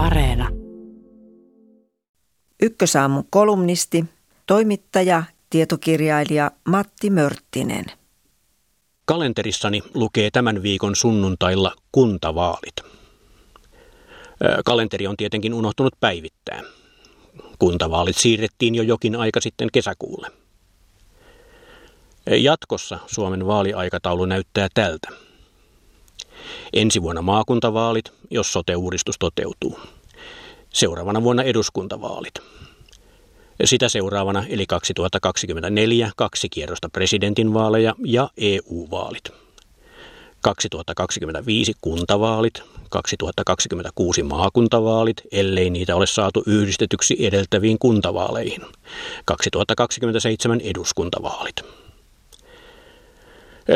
Areena. Ykkösaamun kolumnisti, toimittaja, tietokirjailija Matti Mörttinen. Kalenterissani lukee tämän viikon sunnuntailla kuntavaalit. Kalenteri on tietenkin unohtunut päivittää. Kuntavaalit siirrettiin jo jokin aika sitten kesäkuulle. Jatkossa Suomen vaaliaikataulu näyttää tältä. Ensi vuonna maakuntavaalit, jos sote-uudistus toteutuu. Seuraavana vuonna eduskuntavaalit. Sitä seuraavana eli 2024 kaksi kierrosta presidentinvaaleja ja EU-vaalit. 2025 kuntavaalit, 2026 maakuntavaalit, ellei niitä ole saatu yhdistetyksi edeltäviin kuntavaaleihin. 2027 eduskuntavaalit.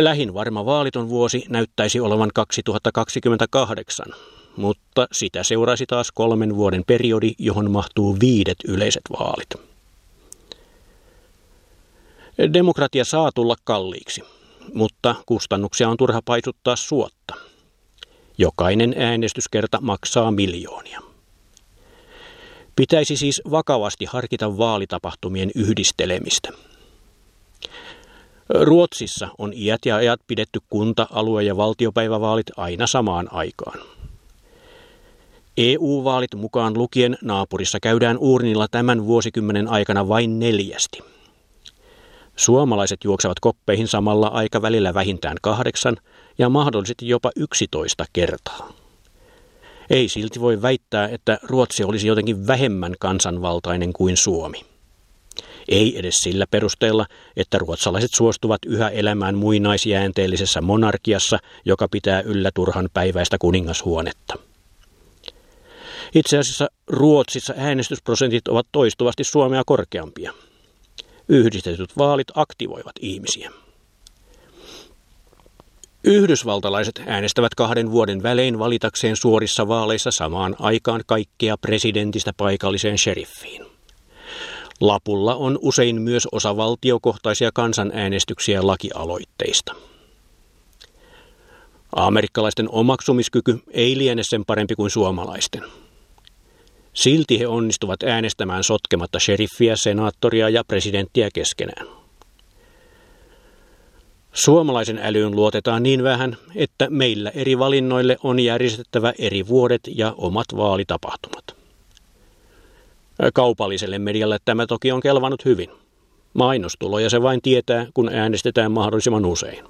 Lähin varma vaaliton vuosi näyttäisi olevan 2028, mutta sitä seuraisi taas kolmen vuoden periodi, johon mahtuu viidet yleiset vaalit. Demokratia saa tulla kalliiksi, mutta kustannuksia on turha paisuttaa suotta. Jokainen äänestyskerta maksaa miljoonia. Pitäisi siis vakavasti harkita vaalitapahtumien yhdistelemistä. Ruotsissa on iät ja ajat pidetty kunta-, alue- ja valtiopäivävaalit aina samaan aikaan. EU-vaalit mukaan lukien naapurissa käydään urnilla tämän vuosikymmenen aikana vain neljästi. Suomalaiset juoksevat koppeihin samalla aikavälillä vähintään kahdeksan ja mahdollisesti jopa yksitoista kertaa. Ei silti voi väittää, että Ruotsi olisi jotenkin vähemmän kansanvaltainen kuin Suomi. Ei edes sillä perusteella, että ruotsalaiset suostuvat yhä elämään muinaisjäänteellisessä monarkiassa, joka pitää yllä turhan päiväistä kuningashuonetta. Itse asiassa Ruotsissa äänestysprosentit ovat toistuvasti Suomea korkeampia. Yhdistetyt vaalit aktivoivat ihmisiä. Yhdysvaltalaiset äänestävät kahden vuoden välein valitakseen suorissa vaaleissa samaan aikaan kaikkea presidentistä paikalliseen sheriffiin. Lapulla on usein myös osavaltiokohtaisia kansanäänestyksiä lakialoitteista. Amerikkalaisten omaksumiskyky ei liene sen parempi kuin suomalaisten. Silti he onnistuvat äänestämään sotkematta sheriffiä, senaattoria ja presidenttiä keskenään. Suomalaisen älyyn luotetaan niin vähän, että meillä eri valinnoille on järjestettävä eri vuodet ja omat vaalitapahtumat. Kaupalliselle medialle tämä toki on kelvannut hyvin. Mainostuloja se vain tietää, kun äänestetään mahdollisimman usein.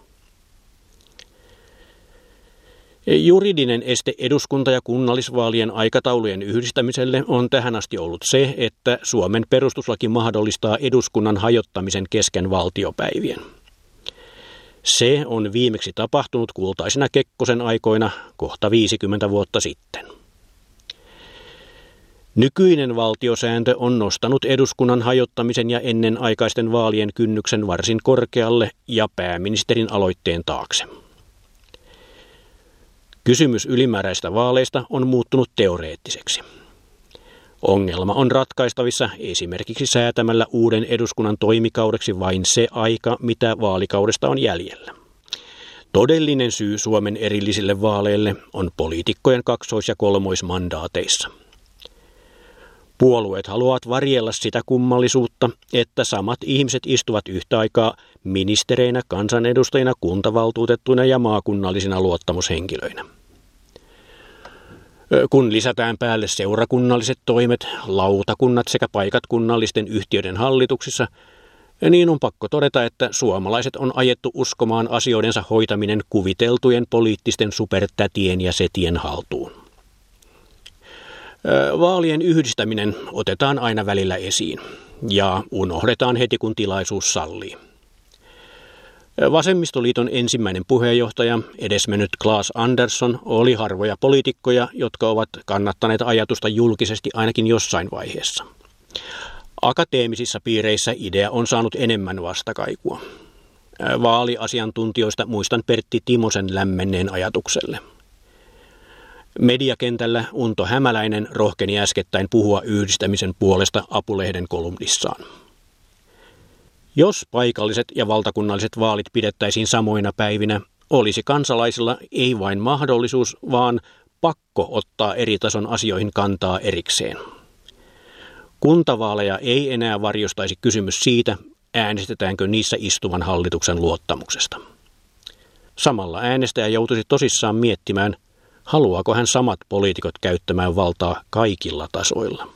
Juridinen este eduskunta- ja kunnallisvaalien aikataulujen yhdistämiselle on tähän asti ollut se, että Suomen perustuslaki mahdollistaa eduskunnan hajottamisen kesken valtiopäivien. Se on viimeksi tapahtunut kultaisena Kekkosen aikoina kohta 50 vuotta sitten. Nykyinen valtiosääntö on nostanut eduskunnan hajottamisen ja ennenaikaisten vaalien kynnyksen varsin korkealle ja pääministerin aloitteen taakse. Kysymys ylimääräistä vaaleista on muuttunut teoreettiseksi. Ongelma on ratkaistavissa esimerkiksi säätämällä uuden eduskunnan toimikaudeksi vain se aika, mitä vaalikaudesta on jäljellä. Todellinen syy Suomen erillisille vaaleille on poliitikkojen kaksois- ja kolmoismandaateissa – Puolueet haluavat varjella sitä kummallisuutta, että samat ihmiset istuvat yhtä aikaa ministereinä, kansanedustajina, kuntavaltuutettuina ja maakunnallisina luottamushenkilöinä. Kun lisätään päälle seurakunnalliset toimet, lautakunnat sekä paikat kunnallisten yhtiöiden hallituksissa, niin on pakko todeta, että suomalaiset on ajettu uskomaan asioidensa hoitaminen kuviteltujen poliittisten supertätien ja setien haltuun. Vaalien yhdistäminen otetaan aina välillä esiin ja unohdetaan heti kun tilaisuus sallii. Vasemmistoliiton ensimmäinen puheenjohtaja, edesmennyt Klaas Andersson, oli harvoja poliitikkoja, jotka ovat kannattaneet ajatusta julkisesti ainakin jossain vaiheessa. Akateemisissa piireissä idea on saanut enemmän vastakaikua. Vaaliasiantuntijoista muistan Pertti Timosen lämmenneen ajatukselle – Mediakentällä Unto Hämäläinen rohkeni äskettäin puhua yhdistämisen puolesta Apulehden kolumnissaan. Jos paikalliset ja valtakunnalliset vaalit pidettäisiin samoina päivinä, olisi kansalaisilla ei vain mahdollisuus, vaan pakko ottaa eri tason asioihin kantaa erikseen. Kuntavaaleja ei enää varjostaisi kysymys siitä, äänestetäänkö niissä istuvan hallituksen luottamuksesta. Samalla äänestäjä joutuisi tosissaan miettimään, haluaako hän samat poliitikot käyttämään valtaa kaikilla tasoilla.